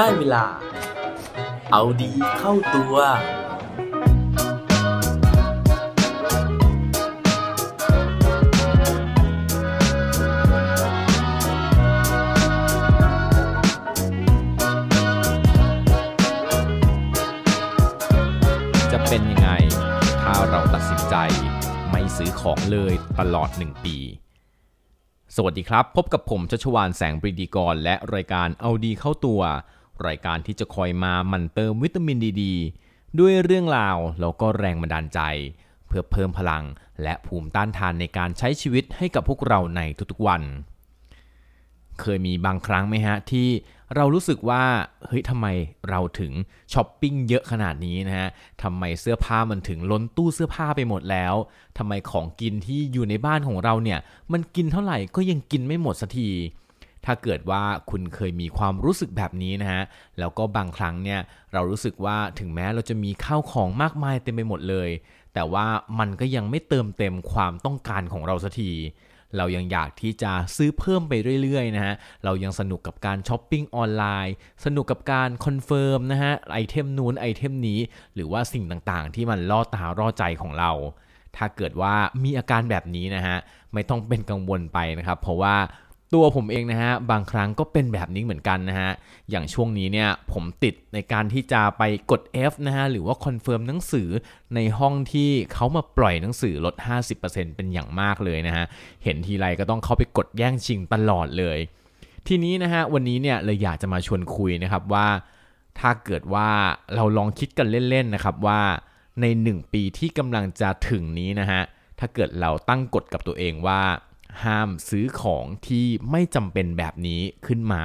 ได้เวลา เอาดีเข้าตัว จะเป็นยังไง ถ้าเราตัดสินใจไม่ซื้อของเลยตลอด 1 ปีสวัสดีครับ พบกับผมชัชวานแสงปรีดีกร และรายการเอาดีเข้าตัว รายการที่จะคอยมาหมั่นเติมวิตามินดีดด้วยเรื่องราวแล้วก็แรงบันดาลใจ เพื่อเพิ่มพลังและภูมิต้านทานในการใช้ชีวิตให้กับพวกเราในทุกๆวัน เคยมีบางครั้งไหมฮะที่เรารู้สึกว่าเฮ้ยทำไมเราถึงช้อปปิ้งเยอะขนาดนี้นะฮะทำไมเสื้อผ้ามันถึงล้นตู้เสื้อผ้าไปหมดแล้วทำไมของกินที่อยู่ในบ้านของเราเนี่ยมันกินเท่าไหร่ก็ยังกินไม่หมดสักที ถ้าเกิดว่าคุณเคยมีความรู้สึกแบบนี้นะฮะ แล้วก็บางครั้งเนี่ยเรารู้สึกว่าถึงแม้เราจะมีข้าวของมากมายเต็มไปหมดเลย แต่ว่ามันก็ยังไม่เติมเต็มความต้องการของเราสักทีเรายังอยากที่จะซื้อเพิ่มไปเรื่อยๆนะฮะ เรายังสนุกกับการช้อปปิ้งออนไลน์ สนุกกับการ confirm นะฮะ item นู้น item นี้ หรือว่าสิ่งต่างๆ ที่มันล่อตาล่อใจของเรา ถ้าเกิดว่ามีอาการแบบนี้นะฮะ ไม่ต้องเป็นกังวลไปนะครับ เพราะว่า ตัวผมเองนะฮะบางครั้งก็เป็นแบบนี้เหมือนกันนะฮะอย่างช่วงนี้เนี่ยผมติดในการที่จะไปกด F นะฮะหรือว่า confirm หนังสือในห้องที่เขามาปล่อยหนังสือลด 50%เป็นอย่างมากเลยนะฮะเห็นทีไรก็ต้องเข้าไปกดแย่งชิงตลอดเลย ทีนี้นะฮะวันนี้เนี่ยเลยอยากจะมาชวนคุยนะครับว่าถ้าเกิดว่าเราลองคิดกันเล่นๆนะครับว่าใน 1 ปีที่กำลังจะถึงนี้นะฮะถ้าเกิดเราตั้งกฎกับตัวเองว่า ห้ามซื้อของที่ไม่จำเป็นแบบนี้ขึ้นมา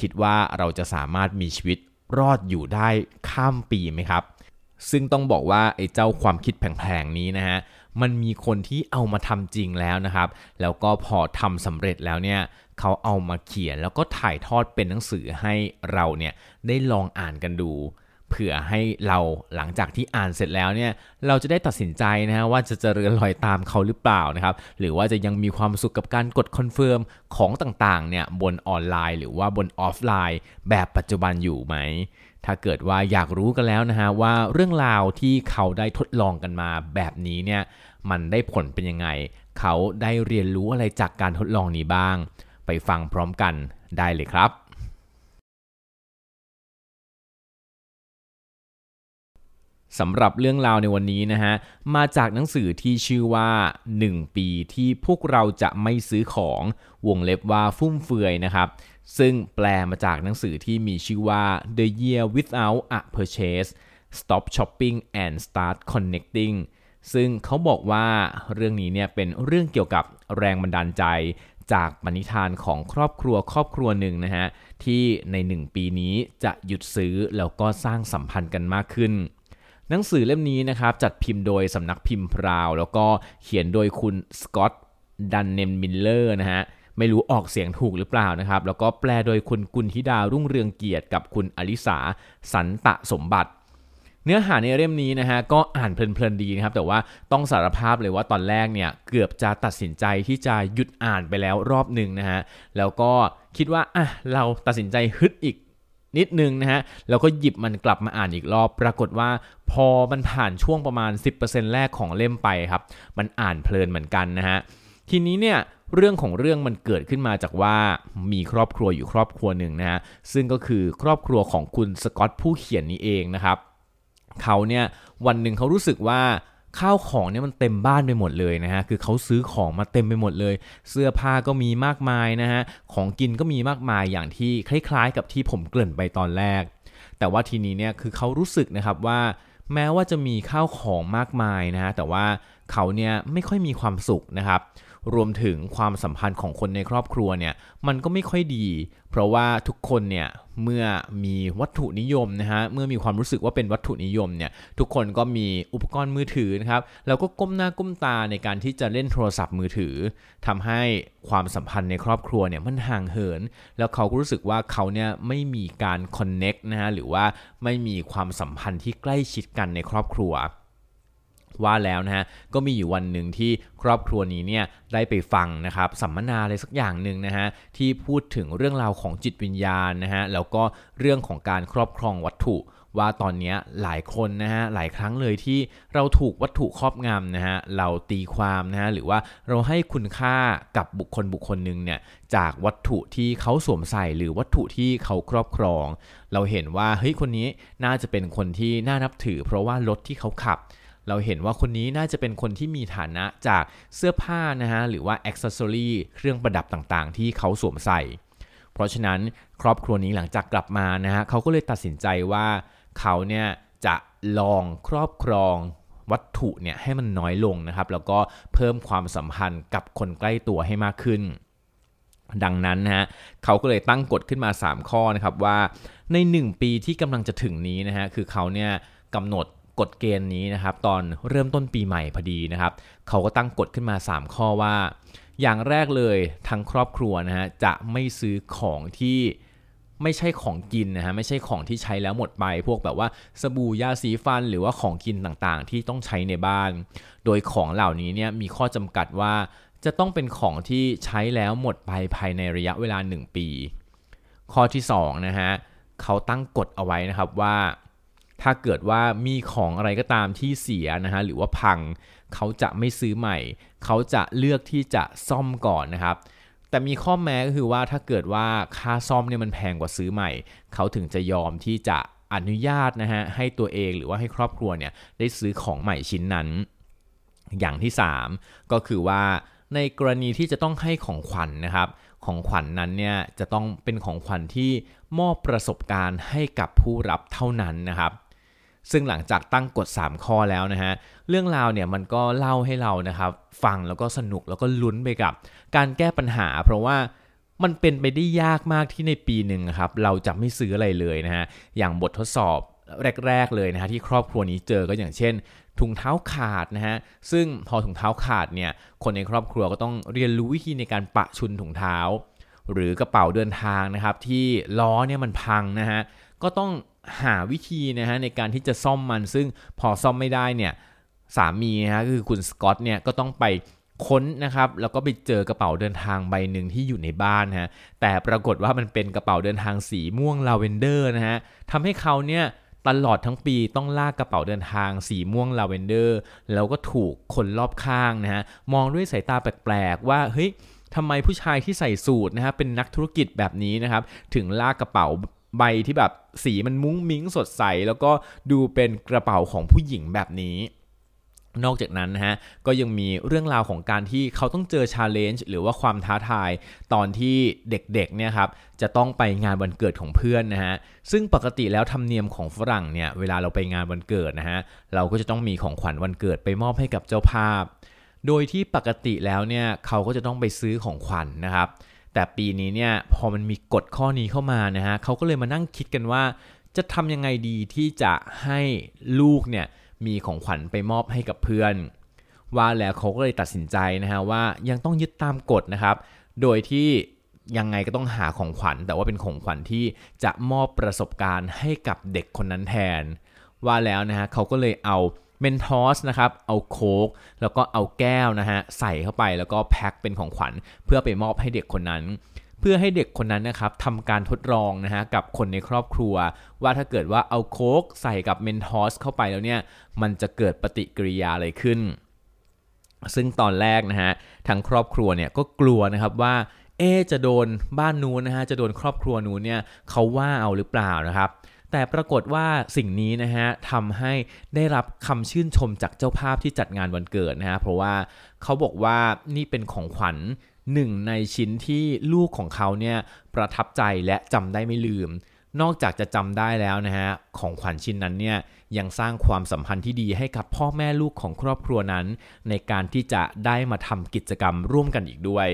คิดว่าเราจะสามารถมีชีวิตรอดอยู่ได้ข้ามปีไหมครับ ซึ่งต้องบอกว่าไอ้เจ้าความคิดแผลงๆนี้นะฮะมันมีคนที่เอามาทำจริงแล้วนะครับ แล้วก็พอทำสำเร็จแล้วเนี่ยเขาเอามาเขียนแล้วก็ถ่ายทอดเป็นหนังสือให้เราเนี่ยได้ลองอ่านกันดู เผื่อให้เราหลังจากที่อ่านเสร็จแล้วเนี่ยเราจะได้ตัดสินใจนะฮะว่าจะเจริญรอยตามเขาหรือเปล่านะครับหรือว่าจะยังมีความสุขกับการกด confirm ของต่างๆเนี่ยบนออนไลน์ หรือว่าบนออฟไลน์ แบบปัจจุบันอยู่ไหม ถ้าเกิดว่าอยากรู้กันแล้วนะฮะว่าเรื่องราวที่เขาได้ทดลองกันมาแบบนี้เนี่ยมันได้ผลเป็นยังไง เขาได้เรียนรู้อะไรจากการทดลองนี้บ้าง ไปฟังพร้อมกันได้เลยครับ สำหรับเรื่องราวในวันนี้นะฮะ มาจากหนังสือที่ชื่อว่า 1 ปีที่พวกเราจะไม่ซื้อของวงเล็บว่าฟุ่มเฟือยนะครับ ซึ่งแปลมาจากหนังสือที่มีชื่อว่า The Year Without a Purchase Stop Shopping and Start Connecting ซึ่งเขาบอกว่าเรื่องนี้เนี่ยเป็นเรื่องเกี่ยวกับแรงบันดาลใจจากปณิธานของครอบครัวครอบครัวหนึ่งนะฮะที่ใน 1 ปีนี้จะหยุดซื้อแล้วก็สร้างสัมพันธ์กันมากขึ้น หนังสือเล่มนี้นะครับจัดพิมพ์โดยสำนักพิมพ์พราว แล้วก็เขียนโดยคุณ Scott Dannemiller นะฮะไม่รู้ออกเสียงถูกหรือเปล่านะครับ แล้วก็แปลโดยคุณกุลธิดารุ่งเรืองเกียรติกับคุณอลิสาสันตะสมบัติ เนื้อหาในเล่มนี้นะฮะก็อ่านเพลินๆดีนะครับ แต่ว่าต้องสารภาพเลยว่าตอนแรกเนี่ยเกือบจะตัดสินใจที่จะหยุดอ่านไปแล้วรอบหนึ่งนะฮะแล้วก็คิดว่าอะเราตัดสินใจฮึดอีก นิดนึงนะฮะ แล้วก็หยิบมันกลับมาอ่านอีกรอบ ปรากฏว่าพอมันผ่านช่วงประมาณ 10%แรกของเล่มไปครับ มันอ่านเพลินเหมือนกันนะฮะ ทีนี้เนี่ยเรื่องของเรื่องมันเกิดขึ้นมาจากว่ามีครอบครัวอยู่ครอบครัวหนึ่งนะฮะ ซึ่งก็คือครอบครัวของคุณสกอตผู้เขียนนี้เองนะครับ เขาเนี่ยวันหนึ่งเขารู้สึกว่า ข้าวของเนี่ยมันเต็มบ้านไปหมดเลยนะฮะ คือเขาซื้อของมาเต็มไปหมดเลย เสื้อผ้าก็มีมากมายนะฮะ ของกินก็มีมากมายอย่างที่คล้ายๆ กับที่ผมเกริ่นไปตอนแรก แต่ว่าทีนี้เนี่ยคือเขารู้สึกนะครับว่า แม้ว่าจะมีข้าวของมากมายนะฮะ แต่ว่าเขาเนี่ยไม่ค่อยมีความสุขนะครับ รวมถึงความสัมพันธ์ของคนในครอบครัวเนี่ยมันก็ไม่ค่อยดี เพราะว่าทุกคนเนี่ยเมื่อมีวัตถุนิยมนะฮะเมื่อมีความรู้สึกว่าเป็นวัตถุนิยมเนี่ยทุกคนก็มีอุปกรณ์มือถือนะครับแล้วก็ก้มหน้าก้มตาในการที่จะเล่นโทรศัพท์มือถือทำให้ความสัมพันธ์ในครอบครัวเนี่ยมันห่างเหิน แล้วเขาก็รู้สึกว่าเขาเนี่ยไม่มีการคอนเน็กนะฮะหรือว่าไม่มีความสัมพันธ์ที่ใกล้ชิดกันในครอบครัว ว่าแล้วนะฮะก็มีอยู่วันหนึ่งที่ครอบครัวนี้เนี่ยได้ไปฟังนะครับสัมมนาอะไรสักอย่างหนึ่งนะฮะที่พูดถึงเรื่องราวของจิตวิญญาณนะฮะแล้วก็เรื่องของการครอบครองวัตถุว่าตอนนี้หลายคนนะฮะหลายครั้งเลยที่เราถูกวัตถุครอบงำนะฮะเราตีความนะฮะหรือว่าเราให้คุณค่ากับบุคคลบุคคลหนึ่งเนี่ยจากวัตถุที่เขาสวมใส่หรือวัตถุที่เขาครอบครอง เราเห็นว่าเฮ้ยคนนี้น่าจะเป็นคนที่น่านับถือ เพราะว่ารถที่เขาขับ เราเห็นว่าคนนี้น่าจะเป็นคนที่มีฐานะจากเสื้อผ้านะฮะหรือว่า accessory เครื่องประดับต่างๆ ที่เขาสวมใส่ เพราะฉะนั้นครอบครัวนี้หลังจากกลับมานะฮะเขาก็เลยตัดสินใจว่าเขาเนี่ยจะลองครอบครองวัตถุเนี่ยให้มันน้อยลงนะครับแล้วก็เพิ่มความสัมพันธ์กับคนใกล้ตัวให้มากขึ้น ดังนั้นนะฮะเขาก็เลยตั้งกฎขึ้นมา 3 ข้อนะครับว่าใน 1 ปีที่กำลังจะถึงนี้นะฮะคือเขาเนี่ยกำหนด กฎเกณฑ์นี้นะครับตอนเริ่มต้นปีใหม่พอดีนะครับเขาก็ตั้งกฎขึ้นมา 3 ข้อว่า อย่างแรกเลยทั้งครอบครัวนะฮะจะไม่ซื้อของที่ไม่ใช่ของกินนะฮะไม่ใช่ของที่ใช้แล้วหมดไป พวกแบบว่าสบู่ยาสีฟัน หรือว่าของกินต่างๆ ที่ต้องใช้ในบ้าน โดยของเหล่านี้เนี่ยมีข้อจำกัดว่าจะต้องเป็นของที่ใช้แล้วหมดไปภายในระยะเวลา 1 ปี ข้อที่2นะฮะเขาตั้งกฎเอาไว้นะครับว่า ถ้าเกิดว่ามีของอะไรก็ตามที่เสียนะฮะหรือว่าพังเขาจะไม่ซื้อใหม่ เขาจะเลือกที่จะซ่อมก่อนนะครับ แต่มีข้อแม้ก็คือว่าถ้าเกิดว่าค่าซ่อมเนี่ยมันแพงกว่าซื้อใหม่ เขาถึงจะยอมที่จะอนุญาตนะฮะให้ตัวเองหรือว่าให้ครอบครัวเนี่ยได้ซื้อของใหม่ชิ้นนั้น อย่างที่ 3 ก็คือว่าในกรณีที่จะต้องให้ของขวัญนนะครับ ของขวัญนนั้นเนี่ยจะต้องเป็นของขวัญที่มอบประสบการณ์ให้กับผู้รับเท่านั้นนะครับ ซึ่งหลังจากตั้งกฎ 3 ข้อแล้วนะฮะ เรื่องราวเนี่ยมันก็เล่าให้เรานะครับ ฟังแล้วก็สนุกแล้วก็ลุ้นไปกับ การแก้ปัญหา เพราะว่ามันเป็นไปได้ยากมากที่ในปีหนึ่งครับ เราจะไม่ซื้ออะไรเลยนะฮะ อย่างบททดสอบแรก ๆ เลยนะฮะที่ครอบครัวนี้เจอก็อย่างเช่น ถุงเท้าขาดนะฮะซึ่งพอถุงเท้าขาดเนี่ยคนในครอบครัวก็ต้องเรียนรู้วิธีในการปะชุนถุงเท้า หรือกระเป๋าเดินทางนะครับที่ล้อเนี่ยมันพังนะฮะก็ต้อง หาวิธีนะฮะในการที่จะซ่อมมัน ซึ่งพอซ่อมไม่ได้เนี่ยสามีนะฮะคือคุณสกอตเนี่ยก็ต้องไปค้นนะครับแล้วก็ไปเจอกระเป๋าเดินทางใบหนึ่งที่อยู่ในบ้านฮะแต่ปรากฏว่ามันเป็นกระเป๋าเดินทางสีม่วงลาเวนเดอร์นะฮะทำให้เขาเนี่ยตลอดทั้งปีต้องลากกระเป๋าเดินทางสีม่วงลาเวนเดอร์แล้วก็ถูกคนรอบข้างนะฮะมองด้วยสายตาแปลกๆว่าเฮ้ยทำไมผู้ชายที่ใส่สูทนะฮะเป็นนักธุรกิจแบบนี้นะครับถึงลากกระเป๋า ใบที่แบบสีมันมุ้งมิ้งสดใส แล้วก็ดูเป็นกระเป๋าของผู้หญิงแบบนี้นอกจากนั้นนะฮะก็ยังมีเรื่องราวของการที่เขาต้องเจอ challenge หรือว่าความท้าทาย ตอนที่เด็กๆเนี่ยครับจะต้องไปงานวันเกิดของเพื่อนนะฮะซึ่งปกติแล้วธรรมเนียมของฝรั่งเนี่ยเวลาเราไปงานวันเกิดนะฮะเราก็จะต้องมีของขวัญวันเกิดไปมอบให้กับเจ้าภาพ โดยที่ปกติแล้วเนี่ยเขาก็จะต้องไปซื้อของขวัญนนะครับ แต่ปีนี้เนี่ยพอมันมีกฎข้อนี้เข้ามานะฮะเขาก็เลยมานั่งคิดกันว่า จะทำยังไงดีที่จะให้ลูกเนี่ยมีของขวัญไปมอบให้กับเพื่อน ว่าแล้วเขาก็เลยตัดสินใจนะฮะว่ายังต้องยึดตามกฎนะครับ โดยที่ยังไงก็ต้องหาของขวัญ แต่ว่าเป็นของขวัญที่จะมอบประสบการณ์ให้กับเด็กคนนั้นแทน ว่าแล้วนะฮะเขาก็เลยเอา เมนทอสนะครับเอาโค้กแล้วก็เอาแก้วนะฮะใส่เข้าไปแล้วก็แพ็คเป็นของขวัญ เพื่อไปมอบให้เด็กคนนั้น เพื่อให้เด็กคนนั้นนะครับทำการทดลองนะฮะกับคนในครอบครัว ว่าถ้าเกิดว่าเอาโค้กใส่กับเมนทอสเข้าไปแล้วเนี่ยมันจะเกิดปฏิกิริยาอะไรขึ้น ซึ่งตอนแรกนะฮะทางครอบครัวเนี่ยก็กลัวนะครับว่าเอจะโดนบ้านนู้นนะฮะจะโดนครอบครัวนู้นเนี่ยเขาว่าเอาหรือเปล่านะครับ แต่ปรากฏว่าสิ่งนี้นะฮะทำให้ได้รับคำชื่นชมจากเจ้าภาพที่จัดงานวันเกิดนะฮะเพราะว่าเขาบอกว่านี่เป็นของขวัญหนึ่งในชิ้นที่ลูกของเขาเนี่ยประทับใจและจำได้ไม่ลืม นอกจากจะจำได้แล้วนะฮะของขวัญชิ้นนั้นเนี่ยยังสร้างความสัมพันธ์ที่ดีให้กับพ่อแม่ลูกของครอบครัวนั้น ในการที่จะได้มาทำกิจกรรมร่วมกันอีกด้วย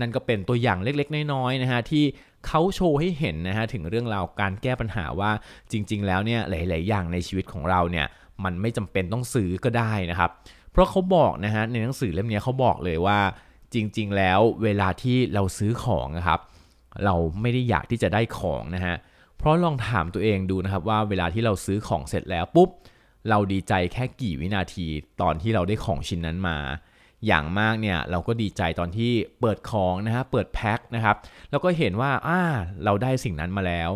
นั่นก็เป็นตัวอย่างเล็กๆ น้อยๆนะฮะที่ เขาโชว์ให้เห็นนะฮะถึงเรื่องราวการแก้ปัญหาว่าจริง ๆ แล้วเนี่ยหลาย ๆ อย่างในชีวิตของเราเนี่ยมันไม่จำเป็นต้องซื้อก็ได้นะครับ เพราะเขาบอกนะฮะในหนังสือเล่มนี้เขาบอกเลยว่าจริง ๆ แล้วเวลาที่เราซื้อของนะครับ เราไม่ได้อยากที่จะได้ของนะฮะเพราะลองถามตัวเองดูนะครับว่าเวลาที่เราซื้อของเสร็จแล้วปุ๊บเราดีใจแค่กี่วินาทีตอนที่เราได้ของชิ้นนั้นมา อย่างมากเนี่ยเราก็ดีใจตอนที่เปิดของนะฮะเปิดแพ็คนะครับเราก็เห็นว่าอ่าเราได้สิ่งนั้นมาแล้ว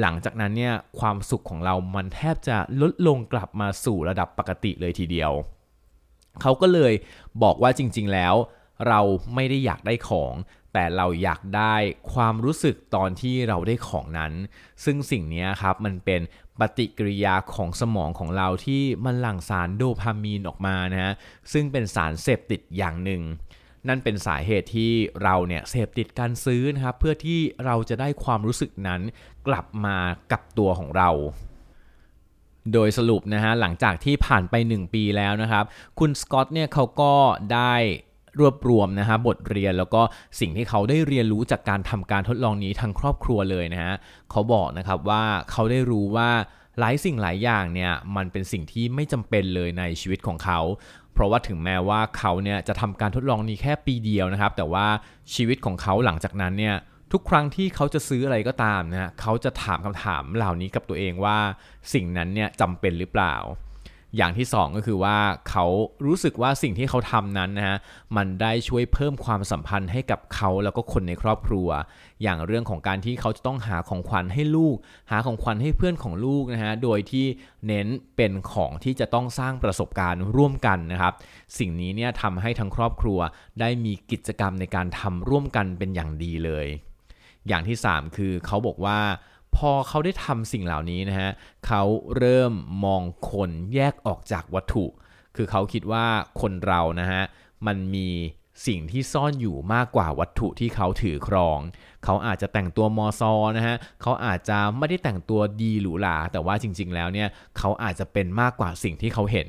หลังจากนั้นเนี่ยความสุขของเรามันแทบจะลดลงกลับมาสู่ระดับปกติเลยทีเดียว เขาก็เลยบอกว่าจริงๆแล้วเราไม่ได้อยากได้ของ แต่เราอยากได้ความรู้สึกตอนที่เราได้ของนั้น ซึ่งสิ่งนี้ครับมันเป็นปฏิกิริยาของสมองของเราที่มันหลั่งสารโดพามีนออกมานะฮะซึ่งเป็นสารเสพติดอย่างหนึ่ง นั่นเป็นสาเหตุที่เราเนี่ยเสพติดการซื้อนะครับเพื่อที่เราจะได้ความรู้สึกนั้นกลับมากับตัวของเราโดยสรุปนะฮะหลังจากที่ผ่านไป 1 ปีแล้วนะครับ คุณสกอตเนี่ยเขาก็ได้ รวบรวมนะฮะบทเรียนแล้วก็สิ่งที่เขาได้เรียนรู้จากการทำการทดลองนี้ทั้งครอบครัวเลยนะฮะเขาบอกนะครับว่าเขาได้รู้ว่าหลายสิ่งหลายอย่างเนี่ยมันเป็นสิ่งที่ไม่จำเป็นเลยในชีวิตของเขา เพราะว่าถึงแม้ว่าเขาเนี่ยจะทำการทดลองนี้แค่ปีเดียวนะครับ แต่ว่าชีวิตของเขาหลังจากนั้นเนี่ยทุกครั้งที่เขาจะซื้ออะไรก็ตามนะเขาจะถามคำถามเหล่านี้กับตัวเองว่า สิ่งนั้นเนี่ยจำเป็นหรือเปล่า อย่างที่สองก็คือว่าเขารู้สึกว่าสิ่งที่เขาทำนั้นนะฮะมันได้ช่วยเพิ่มความสัมพันธ์ให้กับเขาแล้วก็คนในครอบครัว อย่างเรื่องของการที่เขาจะต้องหาของขวัญให้ลูก หาของขวัญให้เพื่อนของลูกนะฮะโดยที่เน้นเป็นของที่จะต้องสร้างประสบการณ์ร่วมกันนะครับสิ่งนี้เนี่ยทำให้ทั้งครอบครัวได้มีกิจกรรมในการทำร่วมกันเป็นอย่างดีเลย อย่างที่ 3 คือเขาบอกว่า พอเขาได้ทำสิ่งเหล่านี้นะฮะเขาเริ่มมองคนแยกออกจากวัตถุ คือเขาคิดว่าคนเรานะฮะมันมีสิ่งที่ซ่อนอยู่มากกว่าวัตถุที่เขาถือครอง เขาอาจจะแต่งตัวมอซอนะฮะ เขาอาจจะไม่ได้แต่งตัวดีหรูหรา แต่ว่าจริง ๆ แล้วเนี่ย เขาอาจจะเป็นมากกว่าสิ่งที่เขาเห็น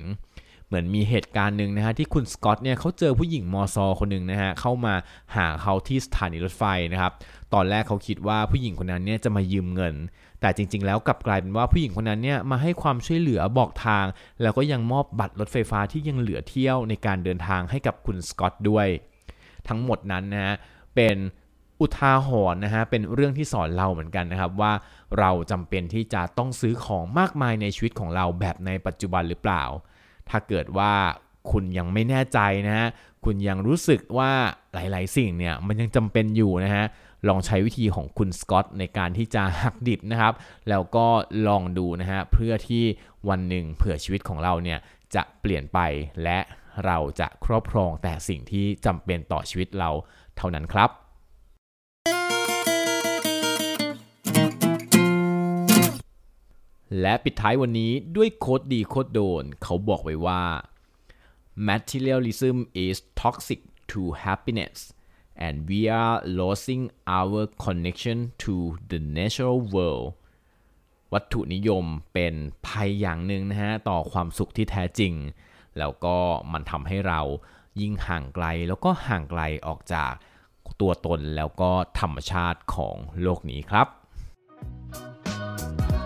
เหมือนมีเหตุการณ์หนึ่งนะฮะที่คุณสกอตเนี่ยเขาเจอผู้หญิงมอซอคนหนึ่งนะฮะเข้ามาหาเขาที่สถานีรถไฟนะครับตอนแรกเขาคิดว่าผู้หญิงคนนั้นเนี่ยจะมายืมเงิน แต่จริง ๆ แล้วกลับกลายเป็นว่าผู้หญิงคนนั้นเนี่ยมาให้ความช่วยเหลือบอกทาง แล้วก็ยังมอบบัตรรถไฟฟ้าที่ยังเหลือเที่ยวในการเดินทางให้กับคุณสกอตด้วย ทั้งหมดนั้นนะฮะเป็นอุทาหรณ์นะฮะเป็นเรื่องที่สอนเราเหมือนกันนะครับว่าเราจำเป็นที่จะต้องซื้อของมากมายในชีวิตของเราแบบในปัจจุบันหรือเปล่า ถ้าเกิดว่าคุณยังไม่แน่ใจนะฮะ คุณยังรู้สึกว่าหลายๆ สิ่งเนี่ยมันยังจำเป็นอยู่นะฮะ ลองใช้วิธีของคุณสกอตในการที่จะหักดิบนะครับ แล้วก็ลองดูนะฮะ เพื่อที่วันหนึ่งเผื่อชีวิตของเราเนี่ยจะเปลี่ยนไปและเราจะครอบครองแต่สิ่งที่จำเป็นต่อชีวิตเราเท่านั้นครับ และปิดท้ายวันนี้ด้วยโคดดีโคดโดน เขาบอกไว้ว่า materialism is toxic to happiness and we are losing our connection to the natural world วัตถุนิยมเป็นภัยอย่างหนึ่งนะฮะ ต่อความสุขที่แท้จริง แล้วก็มันทำให้เรายิ่งห่างไกลแล้วก็ห่างไกลออกจากตัวตนแล้วก็ธรรมชาติของโลกนี้ครับ